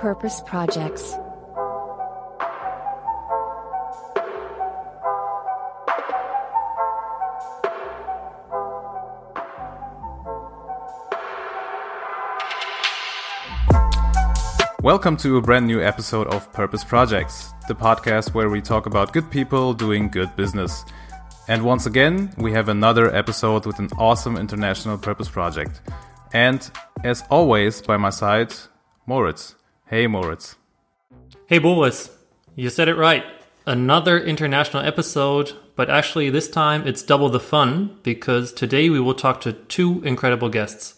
Purpose Projects. Welcome to a brand new episode of Purpose Projects, the podcast where we talk about good people doing good business. And once again, we have another episode with an awesome international purpose project. And as always, by my side, Moritz. Hey, Moritz. Hey, Boris. You said it right. Another international episode, but actually, this time it's double the fun because today we will talk to two incredible guests.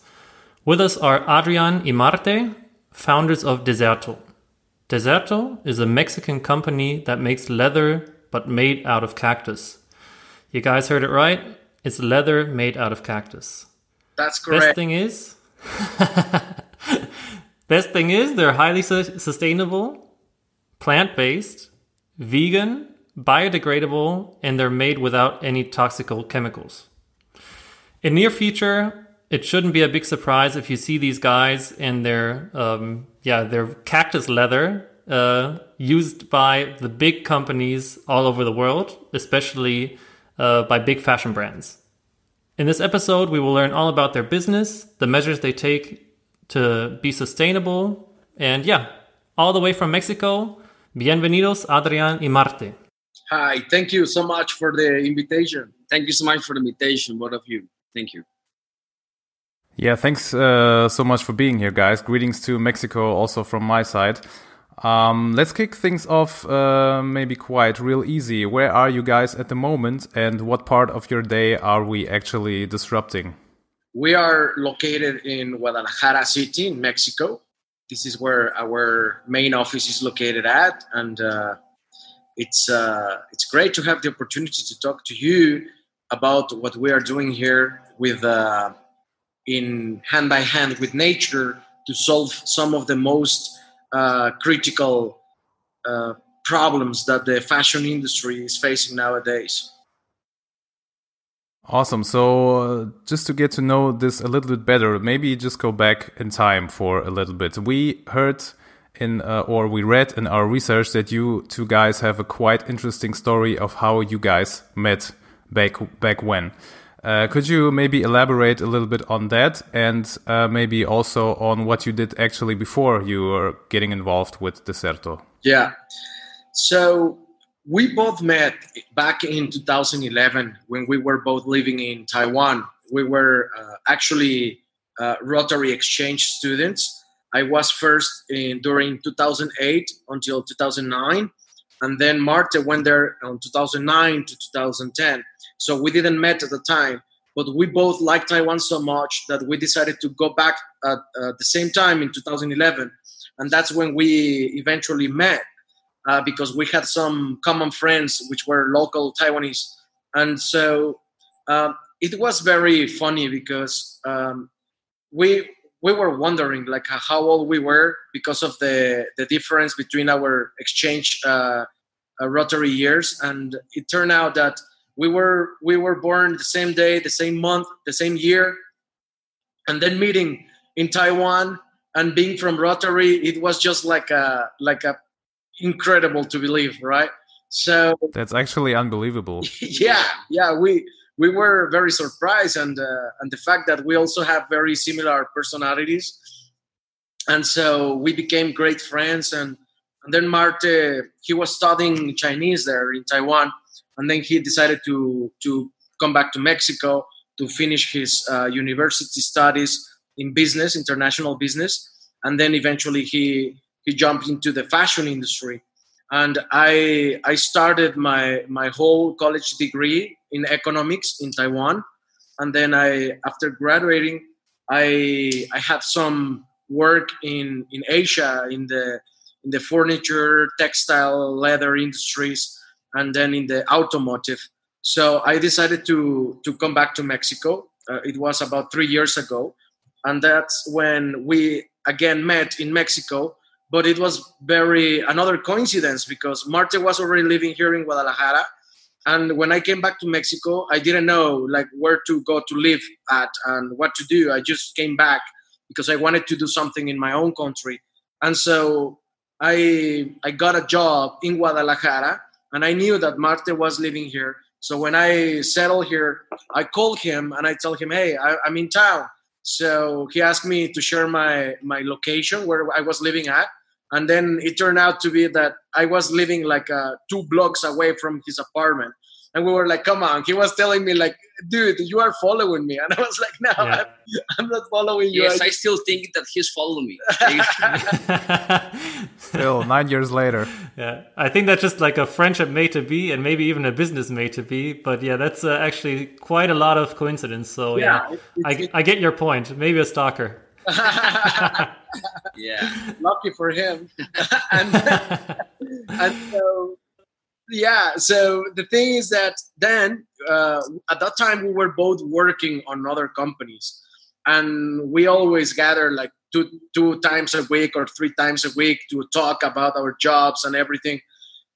With us are Adrian y Marte founders of Desserto. Desserto is a Mexican company that makes leather but made out of cactus. You guys heard it right. It's leather made out of cactus. That's correct. Best thing is, best thing is they're highly su- sustainable, plant based, vegan, biodegradable, and they're made without any toxical chemicals. In near future, it shouldn't be a big surprise if you see these guys in their um, yeah their cactus leather uh, used by the big companies all over the world, especially uh, by big fashion brands. In this episode, we will learn all about their business, the measures they take to be sustainable, and yeah, all the way from Mexico. Bienvenidos, Adrian y Marte. Hi, thank you so much for the invitation. Thank you so much for the invitation, both of you. Thank you. Yeah, thanks uh, so much for being here, guys. Greetings to Mexico also from my side. Um, let's kick things off uh, maybe quite real easy. Where are you guys at the moment and what part of your day are we actually disrupting? We are located in Guadalajara City in Mexico. This is where our main office is located at, and uh, it's uh, it's great to have the opportunity to talk to you about what we are doing here with uh, in hand by hand with nature to solve some of the most uh, critical uh, problems that the fashion industry is facing nowadays. Awesome. So, uh, just to get to know this a little bit better, maybe just go back in time for a little bit. We heard in, uh, or we read in our research that you two guys have a quite interesting story of how you guys met back back when. Uh, could you maybe elaborate a little bit on that and uh, maybe also on what you did actually before you were getting involved with Desserto? Yeah. So we both met back in 2011 when we were both living in Taiwan. We were uh, actually uh, Rotary Exchange students. I was first in during 2008 until 2009, and then Marte went there on 2009 to 2010. So we didn't met at the time, but we both liked Taiwan so much that we decided to go back at, at the same time in 2011, and that's when we eventually met uh, because we had some common friends which were local Taiwanese, and so um, it was very funny because um, we we were wondering like how old we were because of the the difference between our exchange uh, uh, rotary years, and it turned out that we were we were born the same day, the same month, the same year, and then meeting in Taiwan and being from Rotary, it was just like a like a incredible to believe, right? So that's actually unbelievable. yeah, yeah, we we were very surprised, and uh, and the fact that we also have very similar personalities, and so we became great friends. And and then Marte, he was studying Chinese there in Taiwan, and then he decided to to come back to Mexico to finish his uh, university studies in business, international business, and then eventually he he jumped into the fashion industry. And i i started my my whole college degree in economics in taiwan. And then i after graduating i i had some work in in asia in the in the furniture textile leather industries and then in the automotive. So i decided to to come back to mexico. Uh, it was about 3 years ago. And that's when we again met in mexico but it was very another coincidence because Marte was already living here in Guadalajara. And when I came back to Mexico, I didn't know like where to go to live at and what to do. I just came back because I wanted to do something in my own country. and so I I got a job in Guadalajara, and I knew that Marte was living here. So when I settled here, I called him and I told him, "Hey, I, I'm in town." So he asked me to share my my location where I was living at, and then it turned out to be that I was living like uh, two blocks away from his apartment. And we were like, come on. He was telling me, like, dude, you are following me. And I was like, no, yeah. I'm, I'm, not following you. Yes, I, I still think that he's following me. still, nine years later. Yeah, I think that's just like a friendship made to be and maybe even a business made to be. But yeah, that's uh, actually quite a lot of coincidence. So yeah, yeah I, I get your point. Maybe a stalker. Yeah. Lucky for him. and, and so, yeah. So the thing is that then uh, at that time we were both working on other companies, and we always gather like two two times a week or three times a week to talk about our jobs and everything.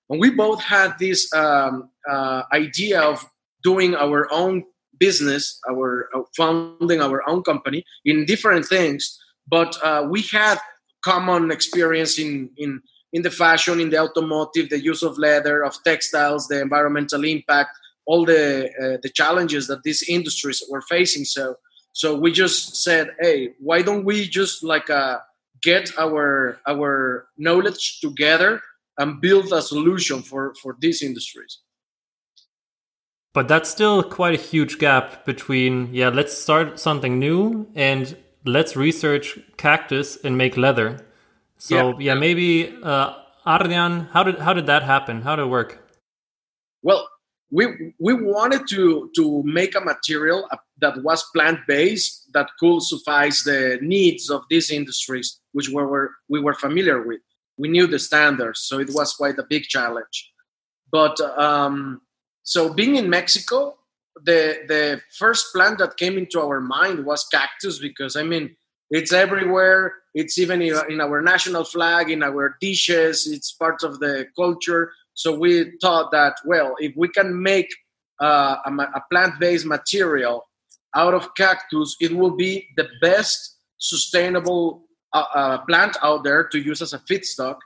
And we both had this um, uh, idea of doing our own business, our uh, founding our own company in different things, but uh, we had common experience in in in the fashion, in the automotive, the use of leather, of textiles, the environmental impact, all the uh, the challenges that these industries were facing. So so we just said, hey, why don't we just like uh, get our our knowledge together and build a solution for for these industries. But that's still quite a huge gap between, yeah, let's start something new and let's research cactus and make leather. So yeah, yeah maybe uh, Adrian, how did how did that happen? How did it work? Well, we we wanted to to make a material that was plant based that could suffice the needs of these industries, which we were we were familiar with. We knew the standards, so it was quite a big challenge. But um, so being in Mexico, the the first plant that came into our mind was cactus because I mean it's everywhere. It's even in our national flag, in our dishes. It's part of the culture. So we thought that well, if we can make uh, a, a plant-based material out of cactus, it will be the best sustainable uh, uh, plant out there to use as a feedstock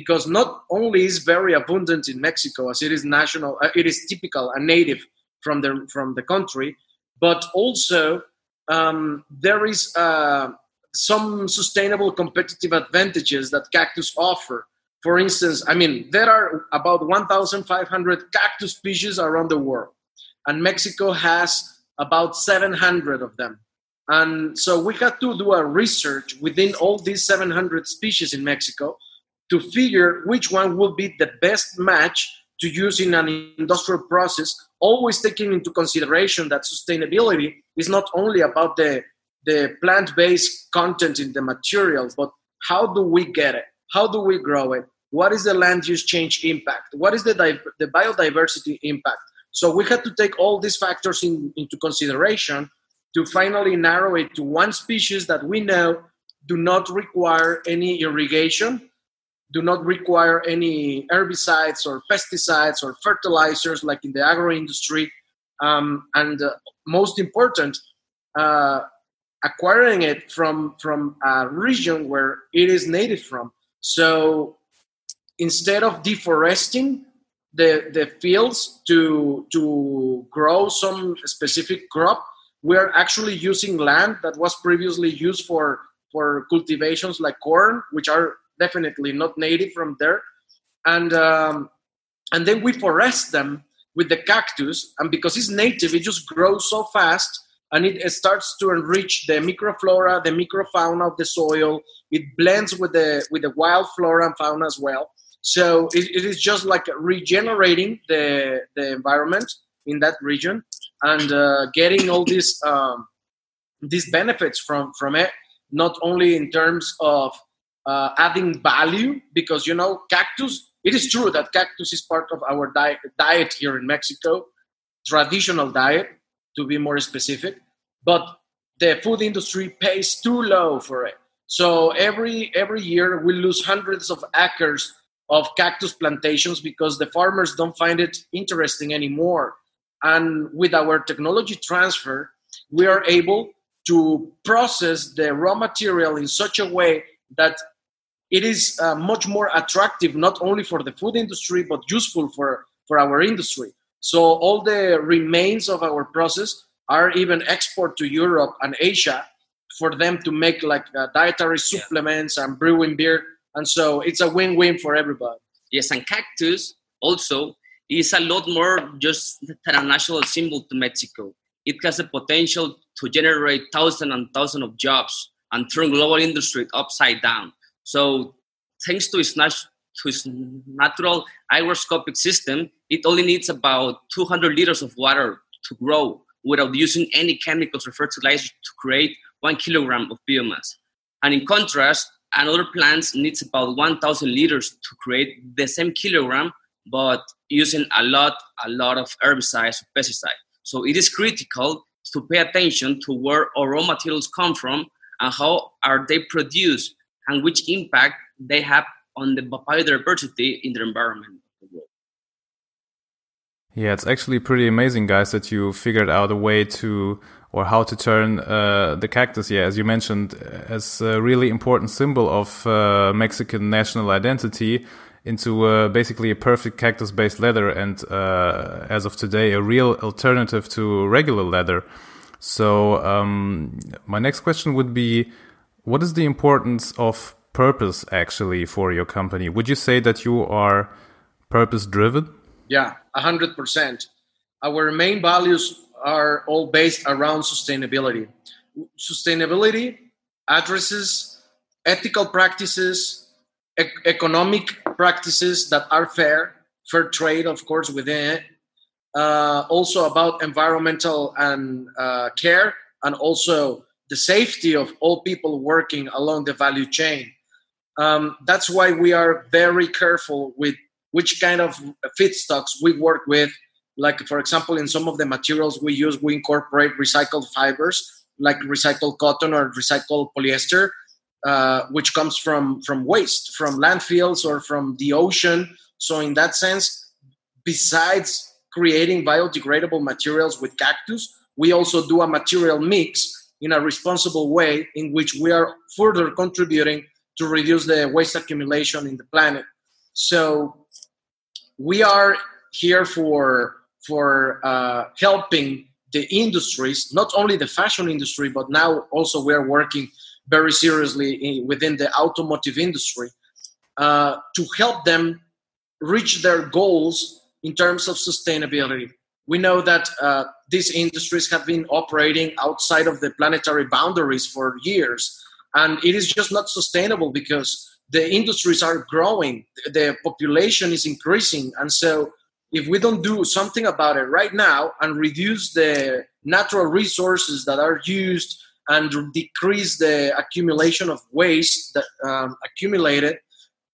because not only is very abundant in Mexico as it is national, uh, it is typical and native from the from the country, but also um, there is uh, some sustainable competitive advantages that cactus offer. For instance, I mean there are about 1,500 cactus species around the world, and Mexico has about 700 of them. And so we had to do a research within all these 700 species in Mexico to figure which one would be the best match to use in an industrial process, always taking into consideration that sustainability is not only about the, the plant based content in the materials, but how do we get it? How do we grow it? What is the land use change impact? What is the, the biodiversity impact? So we had to take all these factors in, into consideration to finally narrow it to one species that we know do not require any irrigation do not require any herbicides or pesticides or fertilizers like in the agro industry. Um, and uh, most important, uh, acquiring it from from a region where it is native from. So instead of deforesting the the fields to to grow some specific crop, we are actually using land that was previously used for for cultivations like corn, which are definitely not native from there, and um, and then we forest them with the cactus, and because it's native, it just grows so fast, and it starts to enrich the microflora, the microfauna of the soil. It blends with the with the wild flora and fauna as well. So it, it is just like regenerating the the environment in that region and uh, getting all these um, these benefits from from it not only in terms of uh, adding value because you know cactus it is true that cactus is part of our diet, diet here in mexico traditional diet to be more specific but the food industry pays too low for it. So every every year we lose hundreds of acres of cactus plantations because the farmers don't find it interesting anymore. And with our technology transfer we are able to process the raw material in such a way that it is uh, much more attractive not only for the food industry but useful for for our industry. So all the remains of our process are even export to europe and asia for them to make like uh, dietary supplements yeah. and brewing beer. And so it's a win-win for everybody. Yes and cactus also is a lot more just than a national symbol to mexico. It has the potential to generate thousands and thousands of jobs and turn global industry upside down so thanks to its, nat- to its natural hygroscopic system, it only needs about 200 liters of water to grow without using any chemicals or fertilizers to create one kilogram of biomass. And in contrast, another plant needs about 1,000 liters to create the same kilogram, but using a lot, a lot of herbicides or pesticides. So it is critical to pay attention to where our raw materials come from and how are they produced and which impact they have on the biodiversity in the environment. Yeah, it's actually pretty amazing, guys, that you figured out a way to or how to turn uh, the cactus, yeah, as you mentioned, as a really important symbol of uh, Mexican national identity into uh, basically a perfect cactus-based leather, and uh, as of today, a real alternative to regular leather. So, um, my next question would be what is the importance of purpose actually for your company? Would you say that you are purpose driven? Yeah, 100%. Our main values are all based around sustainability. Sustainability addresses ethical practices, economic practices that are fair, fair trade, of course, within it. Uh, also about environmental and uh, care, and also the safety of all people working along the value chain. Um, that's why we are very careful with which kind of feedstocks we work with. Like, for example, in some of the materials we use, we incorporate recycled fibers, like recycled cotton or recycled polyester, uh, which comes from from waste, from landfills or from the ocean. So, in that sense, besides creating biodegradable materials with cactus, we also do a material mix in a responsible way in which we are further contributing to reduce the waste accumulation in the planet. So we are here for for uh, helping the industries, not only the fashion industry, but now also we are working very seriously in, within the automotive industry uh, to help them reach their goals in terms of sustainability we know that uh, these industries have been operating outside of the planetary boundaries for years and it is just not sustainable because the industries are growing the population is increasing and so if we don't do something about it right now and reduce the natural resources that are used and decrease the accumulation of waste that um, accumulated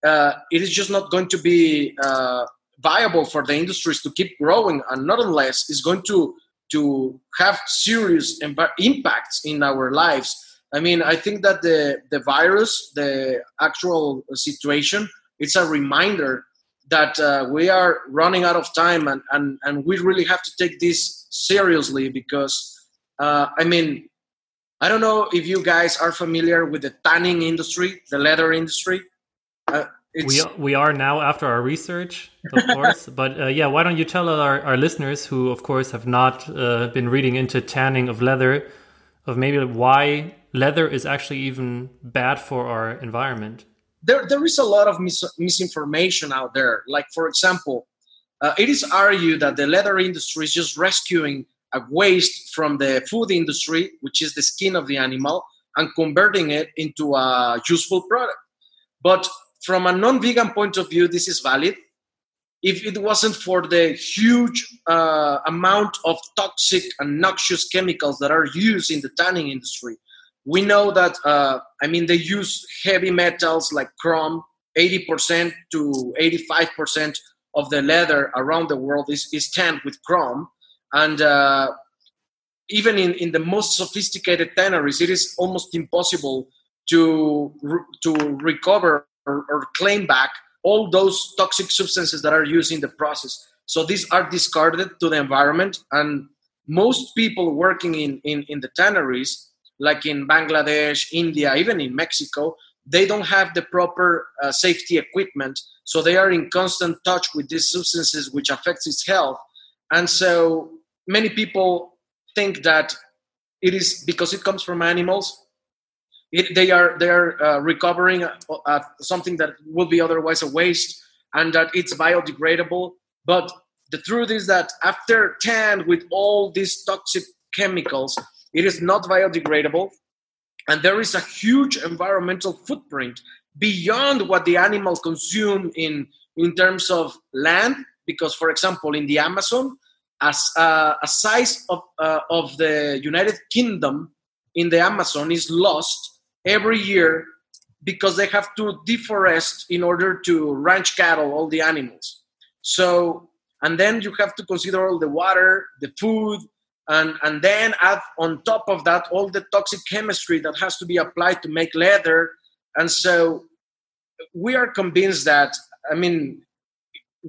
uh, it is just not going to be uh, viable for the industries to keep growing and not unless it's going to to have serious impacts in our lives. I mean i think that the the virus the actual situation it's a reminder that uh, we are running out of time and, and and we really have to take this seriously because uh, i mean i don't know if you guys are familiar with the tanning industry the leather industry. Uh, we we are now after our research, of course. but uh, yeah, why don't you tell our, our listeners who, of course, have not uh, been reading into tanning of leather, of maybe why leather is actually even bad for our environment? There, there is a lot of mis misinformation out there. Like, for example, uh, it is argued that the leather industry is just rescuing a waste from the food industry, which is the skin of the animal, and converting it into a useful product. But from a non-vegan point of view, this is valid. If it wasn't for the huge uh, amount of toxic and noxious chemicals that are used in the tanning industry, we know that uh, I mean they use heavy metals like chrome. 80% to 85% of the leather around the world is, is tanned with chrome, and uh, even in, in the most sophisticated tanneries, it is almost impossible to to recover or, or claim back all those toxic substances that are used in the process. So these are discarded to the environment, and most people working in, in, in the tanneries, like in Bangladesh, India, even in Mexico, they don't have the proper uh, safety equipment. So they are in constant touch with these substances which affects its health. And so many people think that it is because it comes from animals it, they are they are uh, recovering uh, uh, something that would be otherwise a waste and that it's biodegradable. But the truth is that after 10 with all these toxic chemicals it is not biodegradable. And there is a huge environmental footprint beyond what the animals consume in in terms of land. Because for example in the amazon as uh, a size of, uh, of the united kingdom in the amazon is lost every year because they have to deforest in order to ranch cattle all the animals. So and then you have to consider all the water the food and and then add on top of that all the toxic chemistry that has to be applied to make leather. And so we are convinced that i mean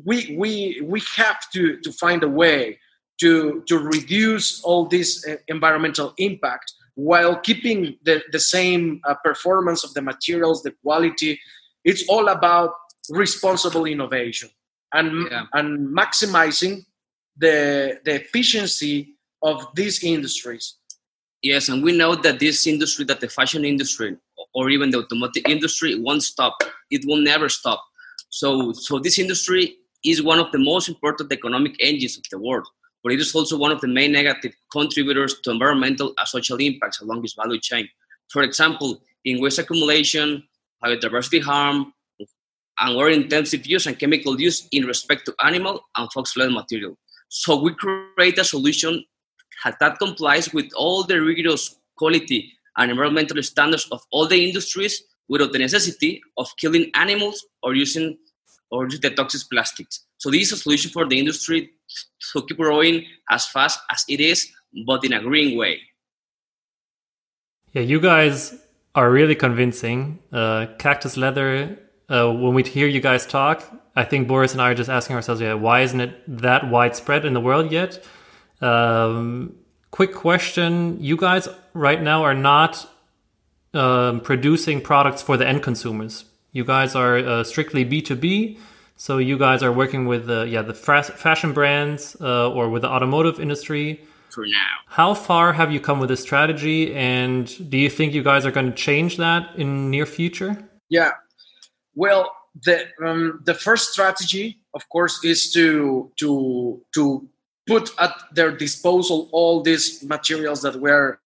we we we have to to find a way to to reduce all this uh, environmental impact while keeping the, the same uh, performance of the materials the quality it's all about responsible innovation and yeah. and maximizing the the efficiency of these industries. Yes, and we know that this industry, that the fashion industry or even the automotive industry won't stop. It will never stop. So, so this industry is one of the most important economic engines of the world, but it is also one of the main negative contributors to environmental and social impacts along this value chain. For example, in waste accumulation, biodiversity harm, and water intensive use and chemical use in respect to animal and fox-led material. So we create a solution that complies with all the rigorous quality and environmental standards of all the industries without the necessity of killing animals or using or the toxic plastics. So this is a solution for the industry to keep growing as fast as it is, but in a green way. Yeah, you guys are really convincing. Uh, cactus leather. Uh, when we hear you guys talk, I think Boris and I are just asking ourselves, yeah, why isn't it that widespread in the world yet? Um, quick question: You guys right now are not um, producing products for the end consumers. You guys are uh, strictly B two B. So you guys are working with the yeah the fashion brands uh, or with the automotive industry. For now, how far have you come with this strategy, and do you think you guys are going to change that in near future? Yeah, well, the um, the first strategy, of course, is to to to put at their disposal all these materials that we're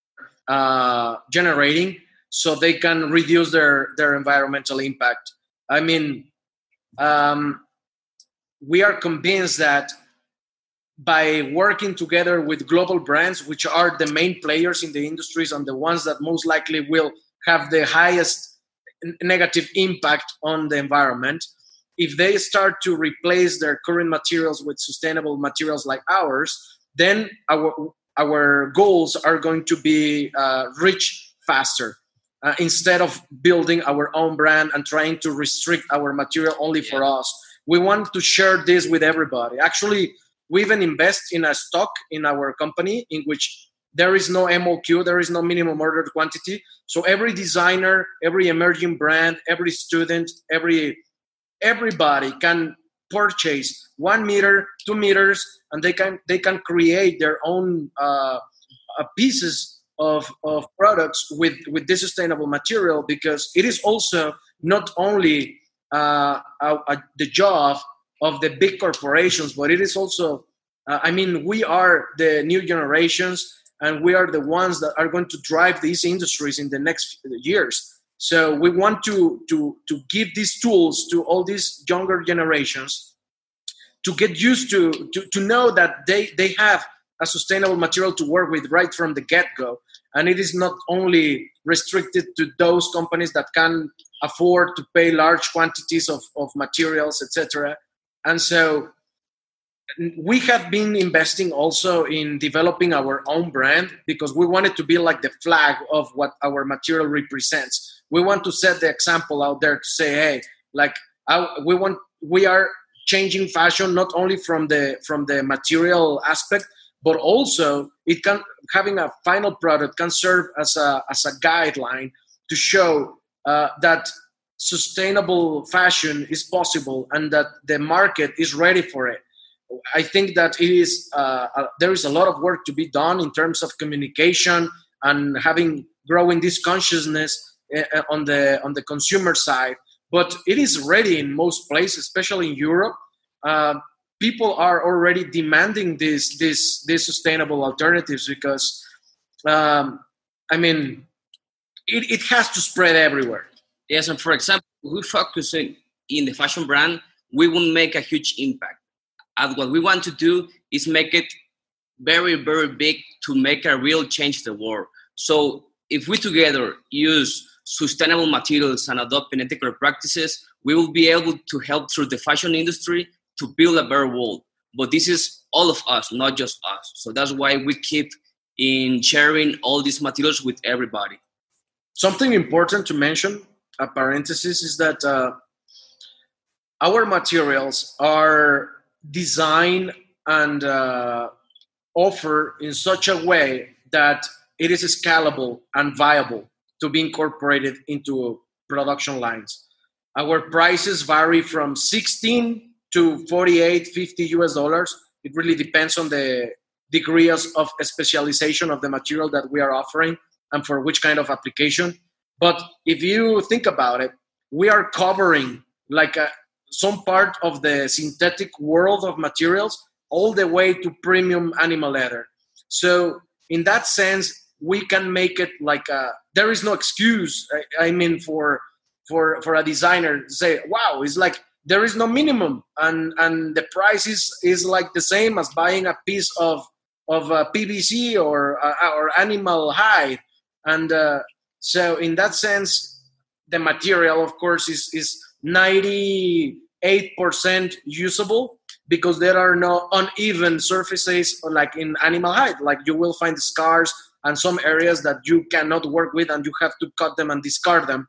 uh, generating so they can reduce their their environmental impact i mean um, we are convinced that by working together with global brands which are the main players in the industries and the ones that most likely will have the highest negative impact on the environment if they start to replace their current materials with sustainable materials like ours, then our our goals are going to be uh, reached faster. Uh, instead of building our own brand and trying to restrict our material only yeah. for us, we want to share this with everybody. Actually, we even invest in a stock in our company in which there is no MOQ, there is no minimum ordered quantity. So every designer, every emerging brand, every student, every everybody can purchase one meter, two meters, and they can they can create their own uh, uh, pieces of, of products with with this sustainable material because it is also not only uh, the job of the big corporations, but it is also uh, I mean we are the new generations and we are the ones that are going to drive these industries in the next years. So we want to, to, to give these tools to all these younger generations to get used to, to, to know that they, they have a sustainable material to work with right from the get-go. And it is not only restricted to those companies that can afford to pay large quantities of, of materials, etc. And so we have been investing also in developing our own brand because we wanted to be like the flag of what our material represents we want to set the example out there to say hey like I, we want we are changing fashion not only from the from the material aspect but also it can having a final product can serve as a as a guideline to show uh, that sustainable fashion is possible and that the market is ready for it. I think that it is uh, uh, there is a lot of work to be done in terms of communication and having growing this consciousness uh, on the on the consumer side. But it is ready in most places, especially in Europe. Uh, people are already demanding these these these sustainable alternatives because, um, I mean, it, it has to spread everywhere. Yes, and for example, we focus in, the fashion brand, we won't make a huge impact. And what we want to do is make it very, very big to make a real change the world. So if we together use sustainable materials and adopt ethical practices, we will be able to help through the fashion industry to build a better world. But this is all of us, not just us. So that's why we keep in sharing all these materials with everybody. Something important to mention, a parenthesis, is that uh, our materials are designed and uh, offer in such a way that it is scalable and viable to be incorporated into production lines. Our prices vary from 16 to 48, 50 US dollars. It really depends on the degree of specialization of the material that we are offering and for which kind of application. But if you think about it, we are covering like a, some part of the synthetic world of materials all the way to premium animal leather. So in that sense, we can make it like a, there is no excuse. I, I mean, for for for a designer to say, wow, it's like there is no minimum, and and the price is is like the same as buying a piece of of PVC or uh, or animal hide, and uh, so in that sense, the material, of course, is is ninety eight percent usable because there are no uneven surfaces like in animal hide. Like you will find scars and some areas that you cannot work with and you have to cut them and discard them.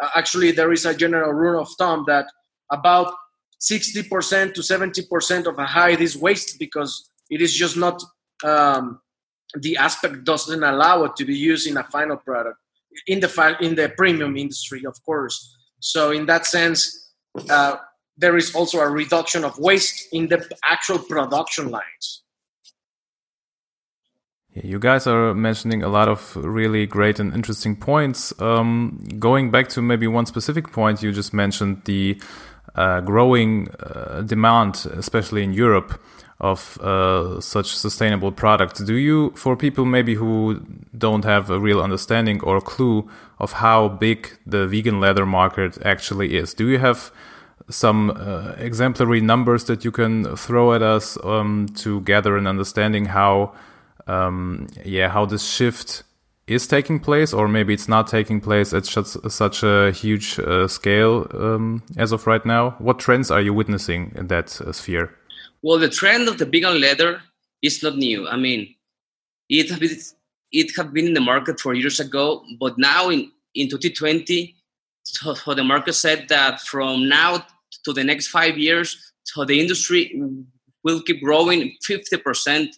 Uh, actually, there is a general rule of thumb that about 60% to 70% of a hide is waste because it is just not um, the aspect doesn't allow it to be used in a final product in the in the premium industry, of course. So in that sense, uh, there is also a reduction of waste in the actual production lines. You guys are mentioning a lot of really great and interesting points. Um, going back to maybe one specific point, you just mentioned the growing uh, demand, especially in Europe, of uh, such sustainable products. Do you, for people maybe who don't have a real understanding or clue of how big the vegan leather market actually is, do you have some uh, exemplary numbers that you can throw at us um, to gather an understanding how? um, yeah, how this shift is taking place, or maybe it's not taking place at such, a huge uh, scale um, as of right now. What trends are you witnessing in that uh, sphere? Well, the trend of the vegan leather is not new. I mean, it has been, it have been in the market for years ago, but now in, in 2020, so, so the market said that from now to the next five years, so the industry will keep growing 50%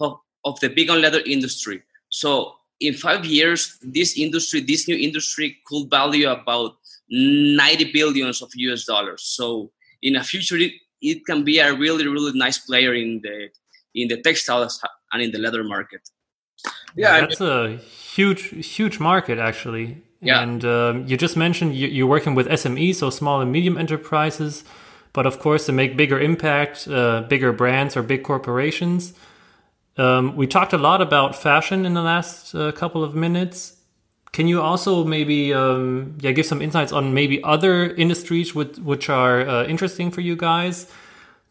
of, of the vegan leather industry. So in five years, this industry, this new industry could value about 90 billions of US dollars. So in the future, it, it can be a really, really nice player in the in the textiles and in the leather market. Yeah, that's a huge, huge market actually. Yeah. And um, you just mentioned you, are working with SMEs, so small and medium enterprises, but of course to make bigger impact, uh, bigger brands or big corporations. Um, we talked a lot about fashion in the last uh, couple of minutes. Can you also maybe um, yeah give some insights on maybe other industries with, which are uh, interesting for you guys?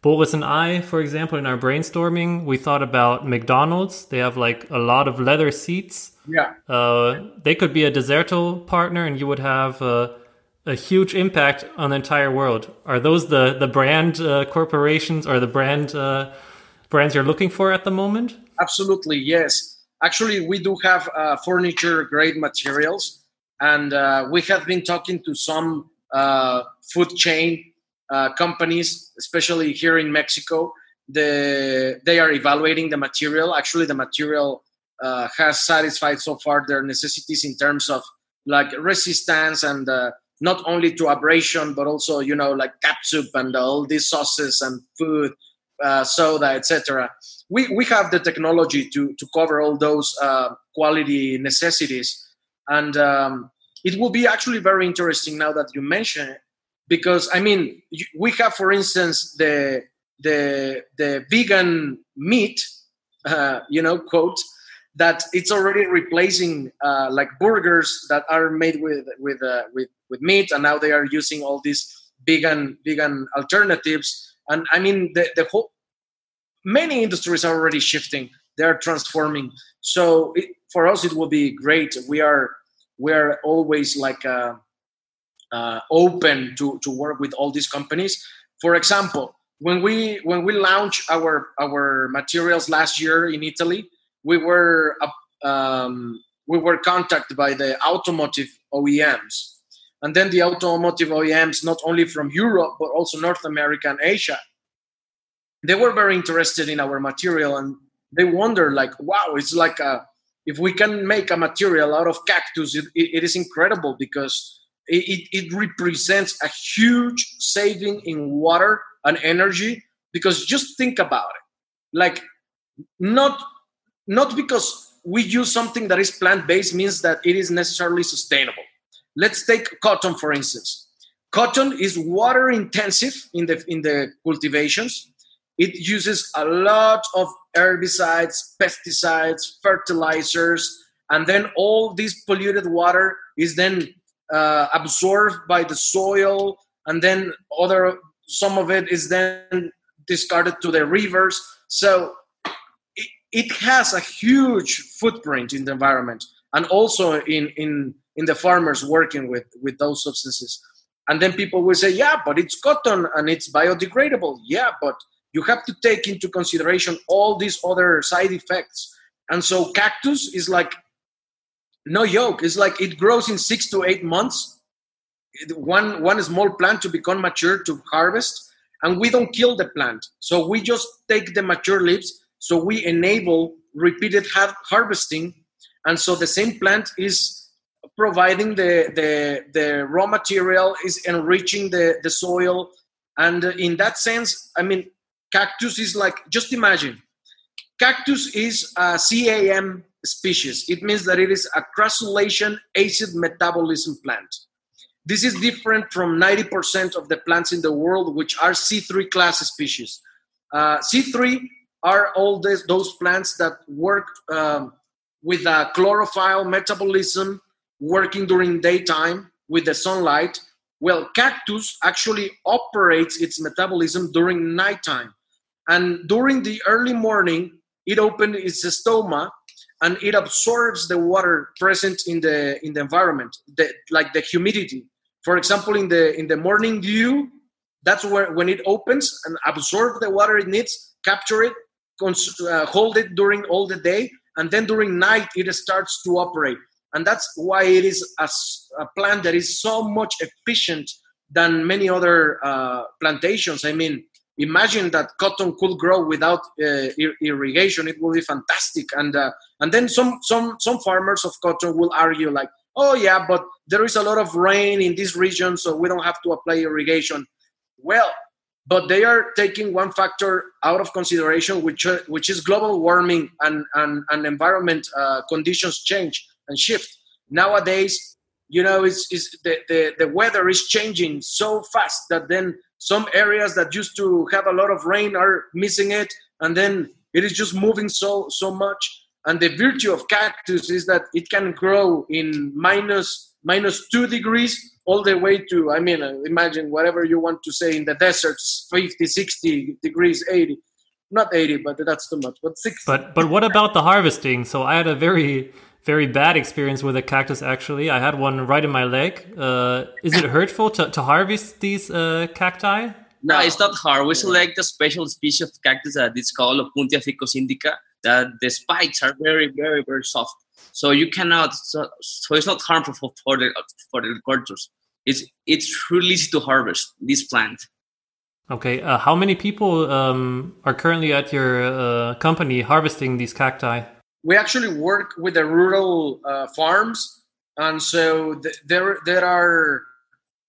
Boris and I, for example, in our brainstorming, we thought about McDonald's. They have like a lot of leather seats. Yeah. Uh, they could be a Desserto partner, and you would have uh, a huge impact on the entire world. Are those the the brand uh, corporations or the brand uh, brands you're looking for at the moment? Absolutely, yes. Actually, we do have uh, furniture grade materials, and uh, we have been talking to some uh, food chain uh, companies, especially here in Mexico. The, they are evaluating the material. Actually, the material uh, has satisfied so far their necessities in terms of like resistance and uh, not only to abrasion but also you know like catsup and all these sauces and food uh, soda etc we, we have the technology to, to cover all those uh, quality necessities and um, it will be actually very interesting now that you mention it because i mean we have for instance the the the vegan meat uh, you know quote that it's already replacing uh, like burgers that are made with with uh, with with meat, and now they are using all these vegan vegan alternatives. And I mean, the the whole many industries are already shifting; they are transforming. So it, for us, it will be great. We are we are always like uh, uh, open to to work with all these companies. For example, when we when we launched our our materials last year in Italy we were um, we were contacted by the automotive OEMs, and then the automotive OEMs, not only from Europe but also North America and Asia, they were very interested in our material, and they wonder like, wow, it's like a, if we can make a material out of cactus, it, it, is incredible because it, it represents a huge saving in water and energy. Because just think about it, like not not because we use something that is plant based means that it is necessarily sustainable. Let's take cotton for instance. Cotton is water intensive in the in the cultivations. It uses a lot of herbicides, pesticides, fertilizers, and then all this polluted water is then uh, absorbed by the soil, and then other some of it is then discarded to the rivers. So it has a huge footprint in the environment and also in in in the farmers working with with those substances. And then people will say yeah but it's cotton and it's biodegradable. Yeah but you have to take into consideration all these other side effects. And so cactus is like no yoke it's like it grows in six to eight months. One one small plant to become mature to harvest and we don't kill the plant. So we just take the mature leaves so we enable repeated harvesting. And so the same plant is providing the, the, the raw material, is enriching the, the soil. And in that sense, I mean, cactus is like, just imagine, cactus is a CAM species. It means that it is a crassulacean acid metabolism plant. This is different from 90% of the plants in the world, which are C3 class species. Uh, C3 are all this, those plants that work um, with a chlorophyll metabolism working during daytime with the sunlight. Well cactus actually operates its metabolism during nighttime. And during the early morning it opens its stoma and it absorbs the water present in the in the environment the, like the humidity. For example in the in the morning dew that's where when it opens and absorbs the water it needs capture it cons- uh, hold it during all the day, and then during night it starts to operate. And that's why it is a, a plant that is so much efficient than many other uh, plantations. I mean, imagine that cotton could grow without uh, ir- irrigation; it would be fantastic. And uh, and then some some some farmers of cotton will argue like, oh yeah, but there is a lot of rain in this region, so we don't have to apply irrigation. Well, but they are taking one factor out of consideration, which uh, which is global warming and and, and environment uh, conditions change and shift. Nowadays, you know, it's, it's the, the the weather is changing so fast that then some areas that used to have a lot of rain are missing it, and then it is just moving so so much. And the virtue of cactus is that it can grow in minus minus two degrees all the way to i mean uh, imagine whatever you want to say in the deserts 50 60 degrees 80 not 80 but that's too much but 60 but but what about the harvesting so i had a very very bad experience with a cactus actually. I had one right in my leg. Uh, is it hurtful to, to harvest these uh, cacti? No it's not hard. We select a special species of cactus that is called opuntia ficus indica that the spikes are very very very soft. So you cannot so, so it's not harmful for, for the for the cultures. It's it's really easy to harvest this plant. Okay, uh, how many people um, are currently at your uh, company harvesting these cacti? We actually work with the rural uh, farms, and so th- there there are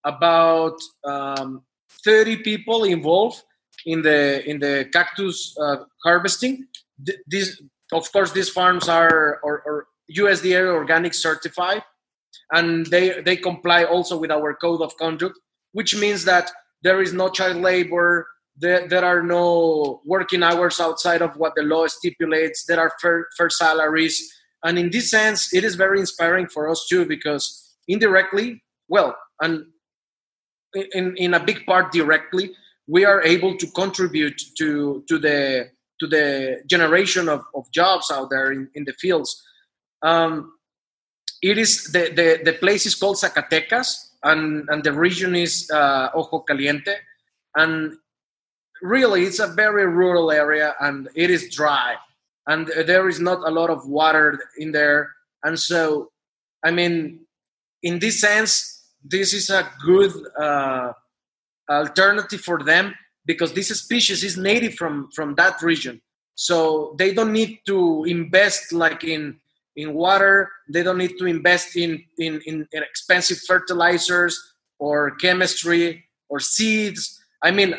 about um, 30 people involved in the in the cactus uh, harvesting. Th- these, of course, these farms are or, or USDA organic certified, and they they comply also with our code of conduct, which means that there is no child labor. There, there are no working hours outside of what the law stipulates. There are fair, salaries, and in this sense, it is very inspiring for us too because indirectly, well, and in, in a big part directly, we are able to contribute to to the to the generation of, of jobs out there in, in the fields. Um, it is the, the, the place is called Zacatecas and, and the region is uh, Ojo Caliente. And really, it's a very rural area and it is dry. And there is not a lot of water in there. And so, I mean, in this sense, this is a good uh, alternative for them because this species is native from from that region so they don't need to invest like in in water they don't need to invest in in, in, in expensive fertilizers or chemistry or seeds i mean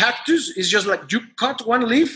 cactus is just like you cut one leaf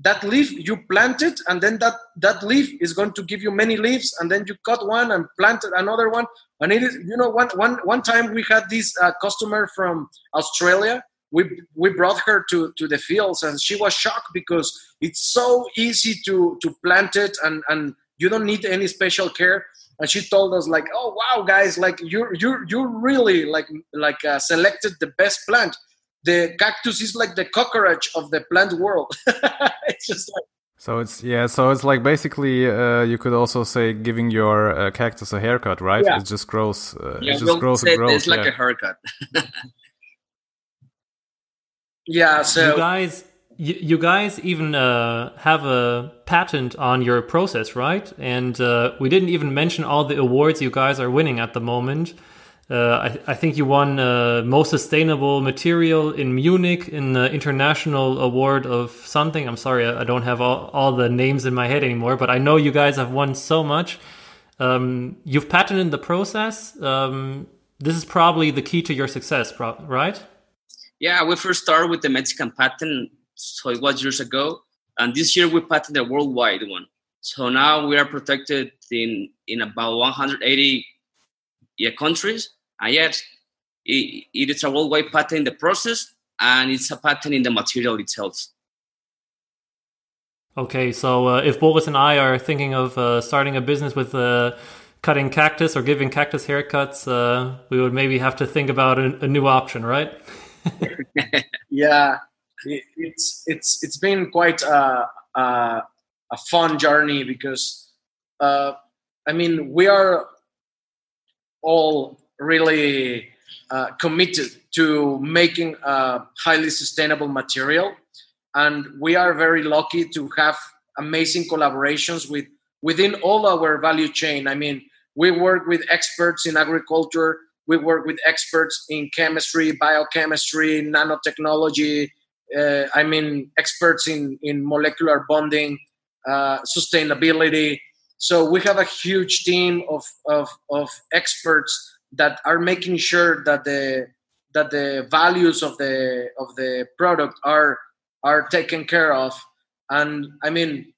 that leaf you plant it and then that that leaf is going to give you many leaves and then you cut one and plant another one. And it is you know one one one time we had this uh, customer from australia. We we brought her to to the fields and she was shocked because it's so easy to to plant it and and you don't need any special care. And she told us like oh wow guys like you you you really like like uh, selected the best plant the cactus is like the cockroach of the plant world. it's just like so it's yeah, so it's like basically uh, you could also say giving your uh, cactus a haircut, right? Yeah. It just grows. Uh, yeah, it just grows and grows. It's like yeah. a haircut. yeah. So you guys, you, you guys even uh, have a patent on your process, right? And uh, we didn't even mention all the awards you guys are winning at the moment. Uh, I, I, think you won uh, most sustainable material in Munich in the international award of something. I'm sorry, I, I, don't have all, all the names in my head anymore, but I know you guys have won so much. Um, you've patented the process. Um, this is probably the key to your success, right? Yeah, we first started with the Mexican patent, so it was years ago, and this year we patented a worldwide one. So now we are protected in in about 180 yeah, countries and yet it, it is a worldwide pattern in the process and it's a pattern in the material itself. Okay, so uh, if Boris and I are thinking of uh, starting a business with uh, cutting cactus or giving cactus haircuts, uh, we would maybe have to think about a, a new option, right? yeah, it, it's it's it's been quite a, a, a fun journey because uh, I mean we are all really uh, committed to making a highly sustainable material. And we are very lucky to have amazing collaborations with within all our value chain. I mean we work with experts in agriculture. We work with experts in chemistry biochemistry nanotechnology uh, i mean experts in in molecular bonding uh, sustainability. So we have a huge team of, of, of experts that are making sure that the that the values of the of the product are are taken care of. And i mean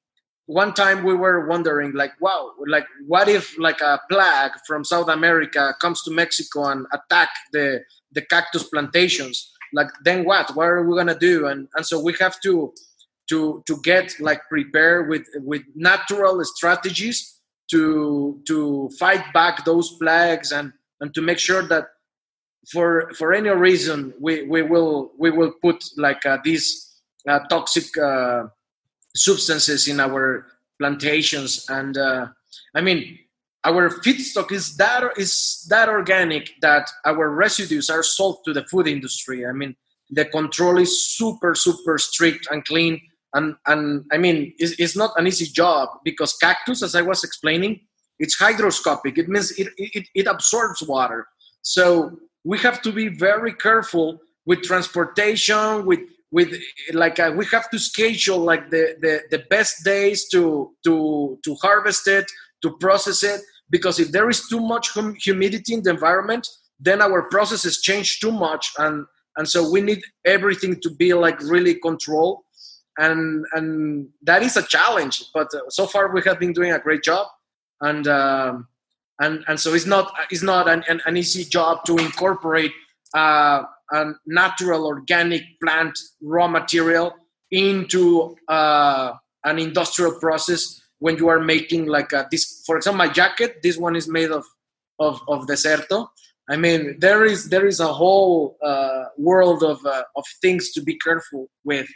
one time we were wondering like wow like what if like a plague from south america comes to mexico and attack the the cactus plantations? Like then what? What are we going to do? And and so we have to to to get like prepared with with natural strategies to to fight back those plagues and and to make sure that for for any reason we, we will we will put like uh, these uh, toxic uh, substances in our plantations. And uh, i mean our feedstock is that is that organic that our residues are sold to the food industry. I mean the control is super super strict and clean. And and i mean it's, it's not an easy job because cactus as i was explaining it's hygroscopic. It means it, it, it absorbs water. So we have to be very careful with transportation, with with like uh, we have to schedule like the, the the best days to to to harvest it, to process it, because if there is too much hum- humidity in the environment, then our processes change too much and and so we need everything to be like really controlled and and that is a challenge but uh, so far we have been doing a great job and um, and and so it's not it's not an, an, easy job to incorporate uh, a natural organic plant raw material into uh, an industrial process when you are making like a, this for example my jacket this one is made of of, of Desserto. I mean there is there is a whole uh, world of uh, of things to be careful with.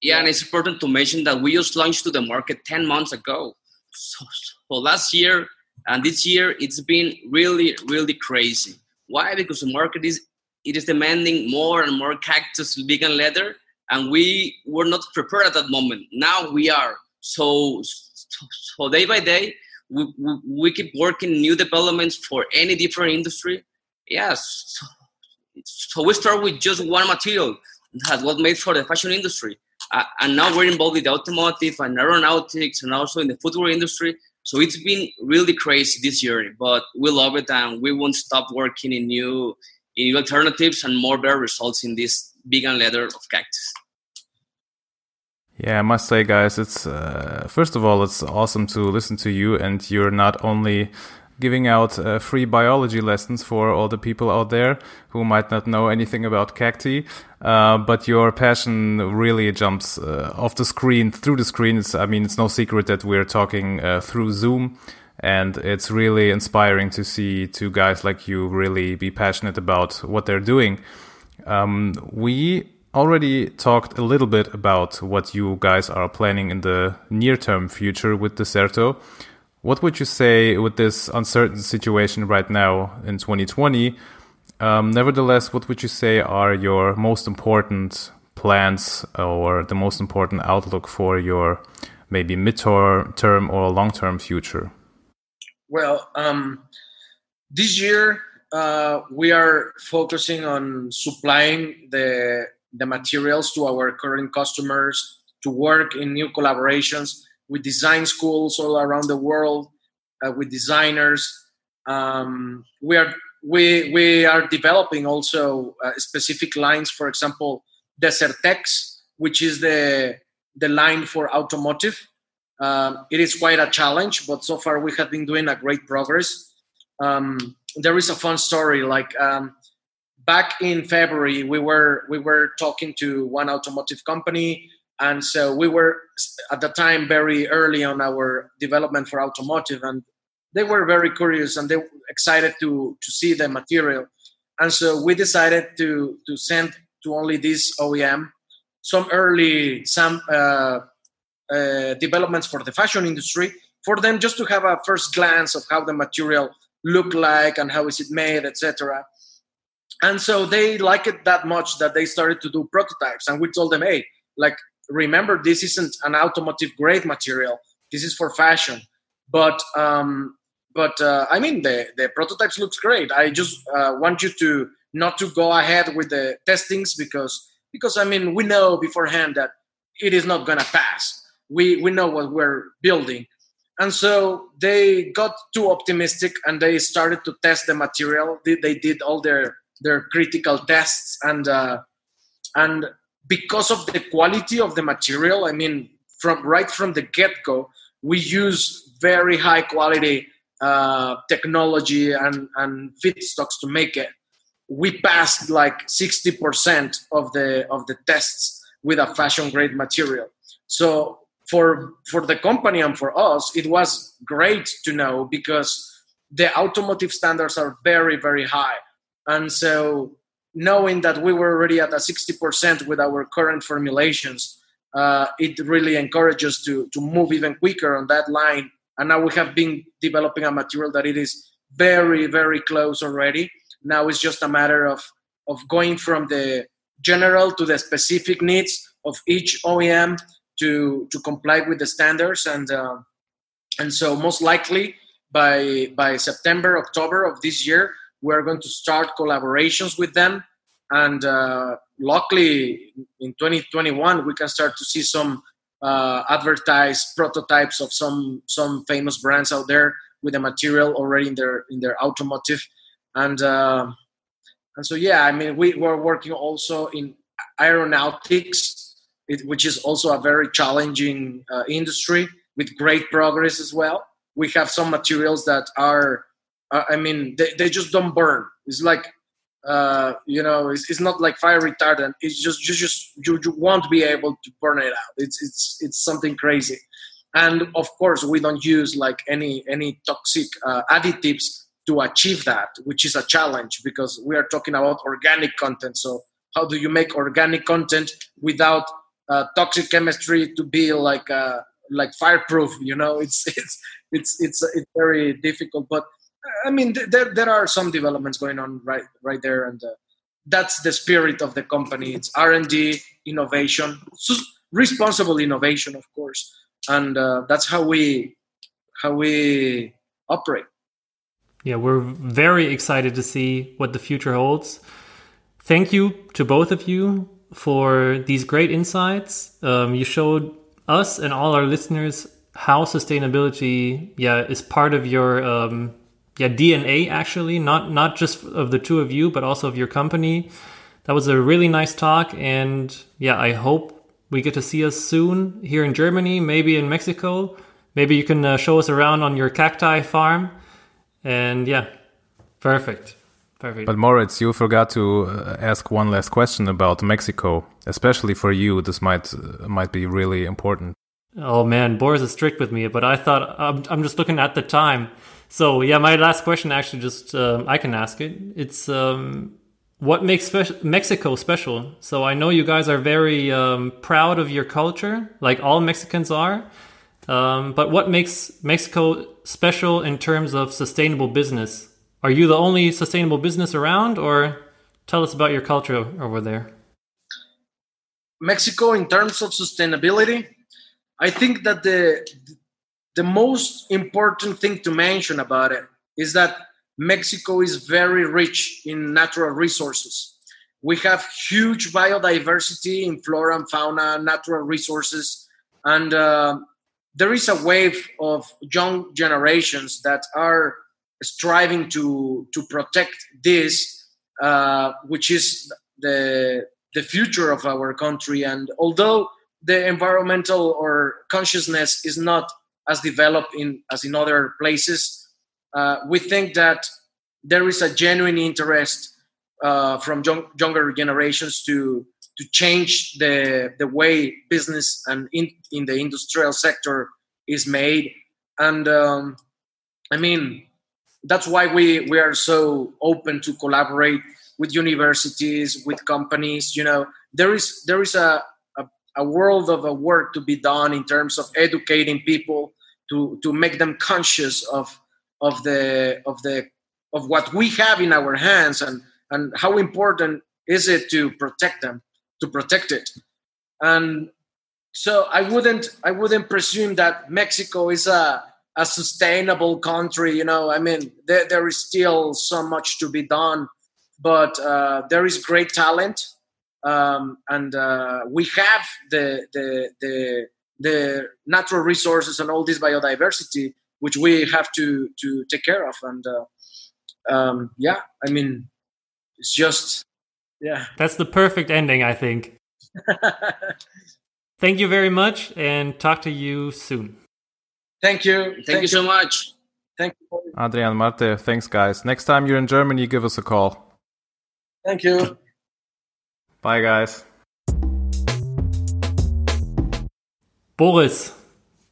Yeah and it's important to mention that we just launched to the market 10 months ago so, so last year and this year it's been really really crazy. Why? Because the market is it is demanding more and more cactus vegan leather and we were not prepared at that moment. Now we are. So so day by day we, we, we keep working new developments for any different industry. Yes so, so we start with just one material. That was made for the fashion industry uh, and now we're involved with automotive and aeronautics and also in the footwear industry so it's been really crazy this year, but we love it and we won't stop working in new in new alternatives and more better results in this vegan leather of cactus. Yeah, I must say, guys, it's uh, first of all, it's awesome to listen to you, and you're not only giving out uh, free biology lessons for all the people out there who might not know anything about cacti. Uh, but your passion really jumps uh, off the screen, through the screen. It's, I mean, it's no secret that we're talking uh, through Zoom. And it's really inspiring to see two guys like you really be passionate about what they're doing. Um, we already talked a little bit about what you guys are planning in the near term future with Desserto. What would you say with this uncertain situation right now in 2020? Um, nevertheless, what would you say are your most important plans or the most important outlook for your maybe mid-term or long-term future? Well, um, this year uh, we are focusing on supplying the the materials to our current customers to work in new collaborations with design schools all around the world, uh, with designers. Um, we are we we are developing also uh, specific lines. For example, Desertex, which is the the line for automotive. Um, it is quite a challenge, but so far we have been doing a great progress. Um, there is a fun story. Like um, back in February, we were we were talking to one automotive company and so we were at the time very early on our development for automotive and they were very curious and they were excited to to see the material. And so we decided to to send to only this OEM some early some uh, uh, developments for the fashion industry for them just to have a first glance of how the material look like and how is it made etc and so they liked it that much that they started to do prototypes and we told them hey like remember this isn't an automotive grade material. This is for fashion. But um, but uh, i mean the the prototypes looks great. I just uh, want you to not to go ahead with the testings because because i mean we know beforehand that it is not to pass. We we know what we're building. And so they got too optimistic and they started to test the material. They, they did all their their critical tests and uh, and because of the quality of the material i mean from right from the get-go we use very high quality uh, technology and, and feedstocks to make it. We passed like 60% of the of the tests with a fashion grade material. So for for the company and for us it was great to know because the automotive standards are very very high. And so knowing that we were already at a 60% with our current formulations, uh, it really encourages to, to move even quicker on that line. And now we have been developing a material that it is very, very close already. Now it's just a matter of, of going from the general to the specific needs of each OEM to, to comply with the standards. And, uh, and so most likely by, by September, October of this year, we're going to start collaborations with them and uh, luckily in 2021 we can start to see some uh, advertised prototypes of some some famous brands out there with the material already in their in their automotive and uh, and so yeah, I mean we were working also in aeronautics, it, which is also a very challenging uh, industry with great progress as well. We have some materials that are, I mean, they, they just don't burn. It's like uh, you know, it's, it's not like fire retardant. It's just you just you, you won't be able to burn it out. It's it's it's something crazy, and of course we don't use like any any toxic uh, additives to achieve that, which is a challenge because we are talking about organic content. So how do you make organic content without uh, toxic chemistry to be like uh, like fireproof? You know, it's it's it's it's it's very difficult, but I mean, there there are some developments going on right right there, and uh, that's the spirit of the company. It's R and D, innovation, responsible innovation, of course, and uh, that's how we how we operate. Yeah, we're very excited to see what the future holds. Thank you to both of you for these great insights. Um, you showed us and all our listeners how sustainability, yeah, is part of your um, yeah DNA actually, not not just of the two of you, but also of your company. That was a really nice talk, and yeah, I hope we get to see us soon here in Germany, maybe in Mexico. Maybe you can uh, show us around on your cacti farm, and yeah, perfect. Perfect. But Moritz, you forgot to uh, ask one last question about Mexico, especially for you. This might uh, might be really important. Oh man, Boris is strict with me, but I thought I'm, I'm just looking at the time. So yeah, my last question actually just um, I can ask it. It's um, what makes spe- Mexico special? So I know you guys are very um, proud of your culture, like all Mexicans are. Um, but what makes Mexico special in terms of sustainable business? Are you the only sustainable business around, or tell us about your culture over there? Mexico, in terms of sustainability, I think that the the most important thing to mention about it is that Mexico is very rich in natural resources. We have huge biodiversity in flora and fauna, natural resources, and uh, there is a wave of young generations that are striving to to protect this, uh, which is the the future of our country. And although the environmental or consciousness is not as developed in as in other places. Uh, we think that there is a genuine interest uh, from young, younger generations to to change the the way business and in, in the industrial sector is made, and um, I mean that's why we we are so open to collaborate with universities, with companies. You know, there is there is a a world of a work to be done in terms of educating people to to make them conscious of of the of the of what we have in our hands and and how important is it to protect them to protect it. And so i wouldn't i wouldn't presume that mexico is a a sustainable country you know i mean there, there is still so much to be done but uh, there is great talent um, and uh, we have the the the the natural resources and all this biodiversity which we have to to take care of. And uh, um, yeah i mean it's just yeah. That's the perfect ending i think. Thank you very much and talk to you soon. Thank you. Thank, thank you so much. Thank you. Adrian marte thanks guys. Next time you're in germany give us a call. Thank you bye guys Boris,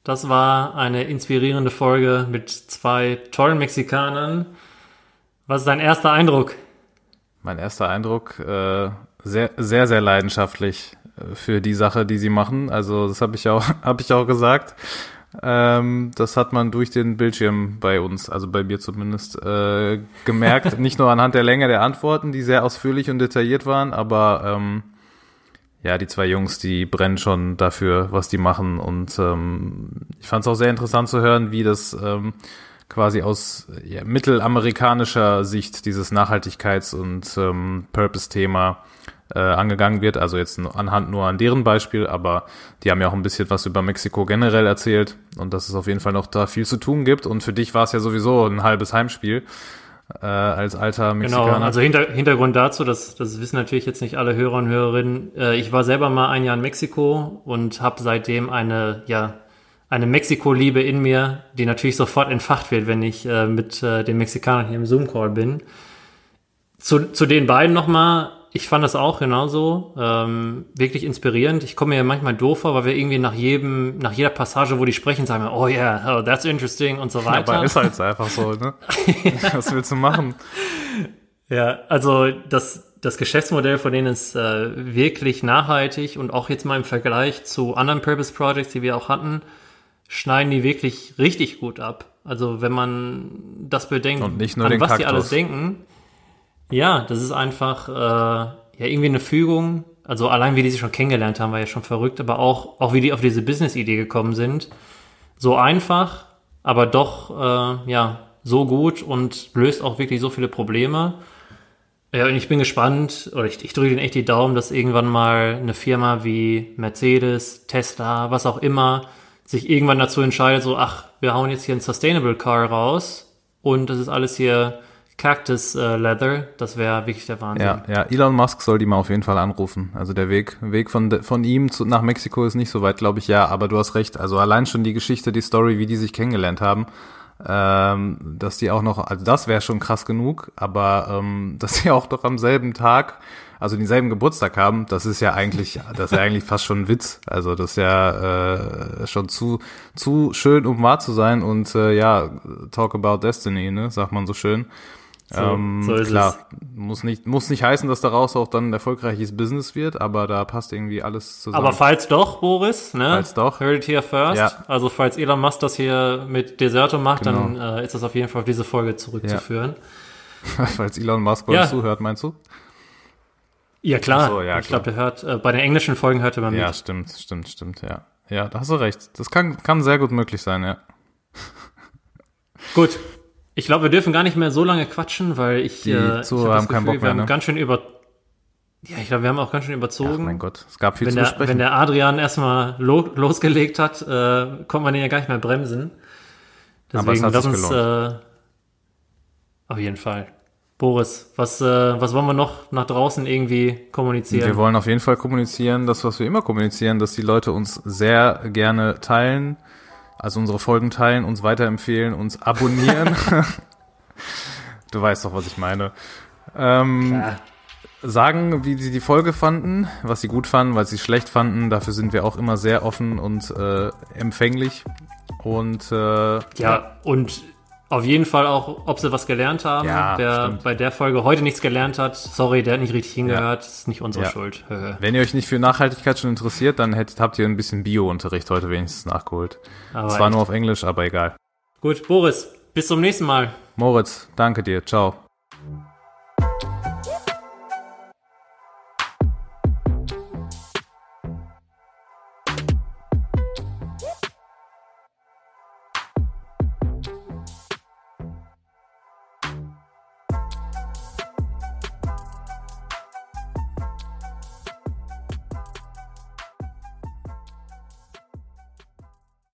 das war eine inspirierende Folge mit zwei tollen Mexikanern. Was ist dein erster Eindruck? Mein erster Eindruck, äh, sehr, sehr, sehr leidenschaftlich äh, für die Sache, die sie machen. Also das habe ich auch, habe ich auch gesagt. Ähm, das hat man durch den Bildschirm bei uns, also bei mir zumindest, äh, gemerkt. Nicht nur anhand der Länge der Antworten, die sehr ausführlich und detailliert waren, aber ähm, ja, die zwei Jungs, die brennen schon dafür, was die machen. Und ähm, ich fand es auch sehr interessant zu hören, wie das ähm, quasi aus ja, mittelamerikanischer Sicht dieses Nachhaltigkeits- und ähm, Purpose-Thema äh, angegangen wird. Also jetzt anhand nur an deren Beispiel, aber die haben ja auch ein bisschen was über Mexiko generell erzählt und dass es auf jeden Fall noch da viel zu tun gibt. Und für dich war es ja sowieso ein halbes Heimspiel. äh, als alter Genau, Mexikaner. also hinter, Hintergrund dazu, das, das wissen natürlich jetzt nicht alle Hörer und Hörerinnen. Äh, ich war selber mal ein Jahr in Mexiko und habe seitdem eine, ja, eine Mexiko-Liebe in mir, die natürlich sofort entfacht wird, wenn ich äh, mit äh, den Mexikanern hier im Zoom-Call bin. Zu, zu den beiden nochmal, ich fand das auch genauso ähm, wirklich inspirierend. Ich komme mir ja manchmal doof vor, weil wir irgendwie nach jedem, nach jeder Passage, wo die sprechen, sagen wir, oh yeah, oh, that's interesting und so weiter. Aber ist halt einfach so, ne? Was willst du machen? Ja, also das, das Geschäftsmodell von denen ist äh, wirklich nachhaltig und auch jetzt mal im Vergleich zu anderen Purpose Projects, die wir auch hatten, schneiden die wirklich richtig gut ab. Also wenn man das bedenkt, Und nicht nur an was die Kaktus. alles denken, ja, das ist einfach äh, ja irgendwie eine Fügung. Also allein wie die sich schon kennengelernt haben, war ja schon verrückt, aber auch, auch wie die auf diese Business-Idee gekommen sind. So einfach, aber doch äh, ja so gut und löst auch wirklich so viele Probleme. Ja, und ich bin gespannt, oder ich, ich drücke Ihnen echt die Daumen, dass irgendwann mal eine Firma wie Mercedes, Tesla, was auch immer, sich irgendwann dazu entscheidet, so, ach, wir hauen jetzt hier ein Sustainable Car raus und das ist alles hier Cactus äh, Leather. Das wäre wirklich der Wahnsinn. Ja, ja, Elon Musk soll die mal auf jeden Fall anrufen. Also der Weg, Weg von, von ihm zu, nach Mexiko ist nicht so weit, glaube ich, ja, aber du hast recht. Also allein schon die Geschichte, die Story, wie die sich kennengelernt haben, ähm, dass die auch noch, also das wäre schon krass genug, aber ähm, dass sie auch doch am selben Tag, also denselben Geburtstag haben, das ist ja eigentlich, das ist ja eigentlich fast schon ein Witz. Also das ist ja äh, schon zu, zu schön, um wahr zu sein und äh, ja, talk about destiny, ne, sagt man so schön. So, ähm, so ist klar, muss nicht, muss nicht heißen, dass daraus auch dann ein erfolgreiches Business wird, aber da passt irgendwie alles zusammen. Aber falls doch, Boris, ne? Falls doch. Heard it here first. Ja. Also falls Elon Musk das hier mit Deserto macht, Genau. dann äh, ist das auf jeden Fall auf diese Folge zurückzuführen. Falls Elon Musk bei Ja. uns zuhört, meinst du? Ja, klar. So, ja, ich glaube, der hört, äh, bei den englischen Folgen hört er mal Ja, mit. stimmt, stimmt, stimmt, ja. Ja, da hast du recht. Das kann, kann sehr gut möglich sein, ja. Gut. Ich glaube, wir dürfen gar nicht mehr so lange quatschen, weil ich, Die äh, ich Zuhörer hab das haben keinen Gefühl, Bock wir haben mehr, ne? ganz schön über, ja, ich glaube, wir haben auch ganz schön Ach, überzogen. mein Gott, es gab viel wenn zu der, besprechen. wenn der Adrian erstmal lo losgelegt hat, äh, konnte man den ja gar nicht mehr bremsen. Aber es Deswegen hat lass uns äh, auf jeden Fall. Boris, was, äh, was wollen wir noch nach draußen irgendwie kommunizieren? Wir wollen auf jeden Fall kommunizieren, das, was wir immer kommunizieren, dass die Leute uns sehr gerne teilen, also unsere Folgen teilen, uns weiterempfehlen, uns abonnieren. du weißt doch, was ich meine. Ähm, Klar. sagen, wie sie die Folge fanden, was sie gut fanden, was sie schlecht fanden. Dafür sind wir auch immer sehr offen und äh, empfänglich. Und äh, Ja, und auf jeden Fall auch, ob sie was gelernt haben. Ja, Wer stimmt. bei der Folge heute nichts gelernt hat, sorry, der hat nicht richtig hingehört, ist nicht unsere Ja. Schuld. Wenn ihr euch nicht für Nachhaltigkeit schon interessiert, dann hättet, habt ihr ein bisschen Bio-Unterricht heute wenigstens nachgeholt. Aber Zwar echt. nur auf Englisch, aber egal. Gut, Boris, bis zum nächsten Mal. Moritz, danke dir. Ciao.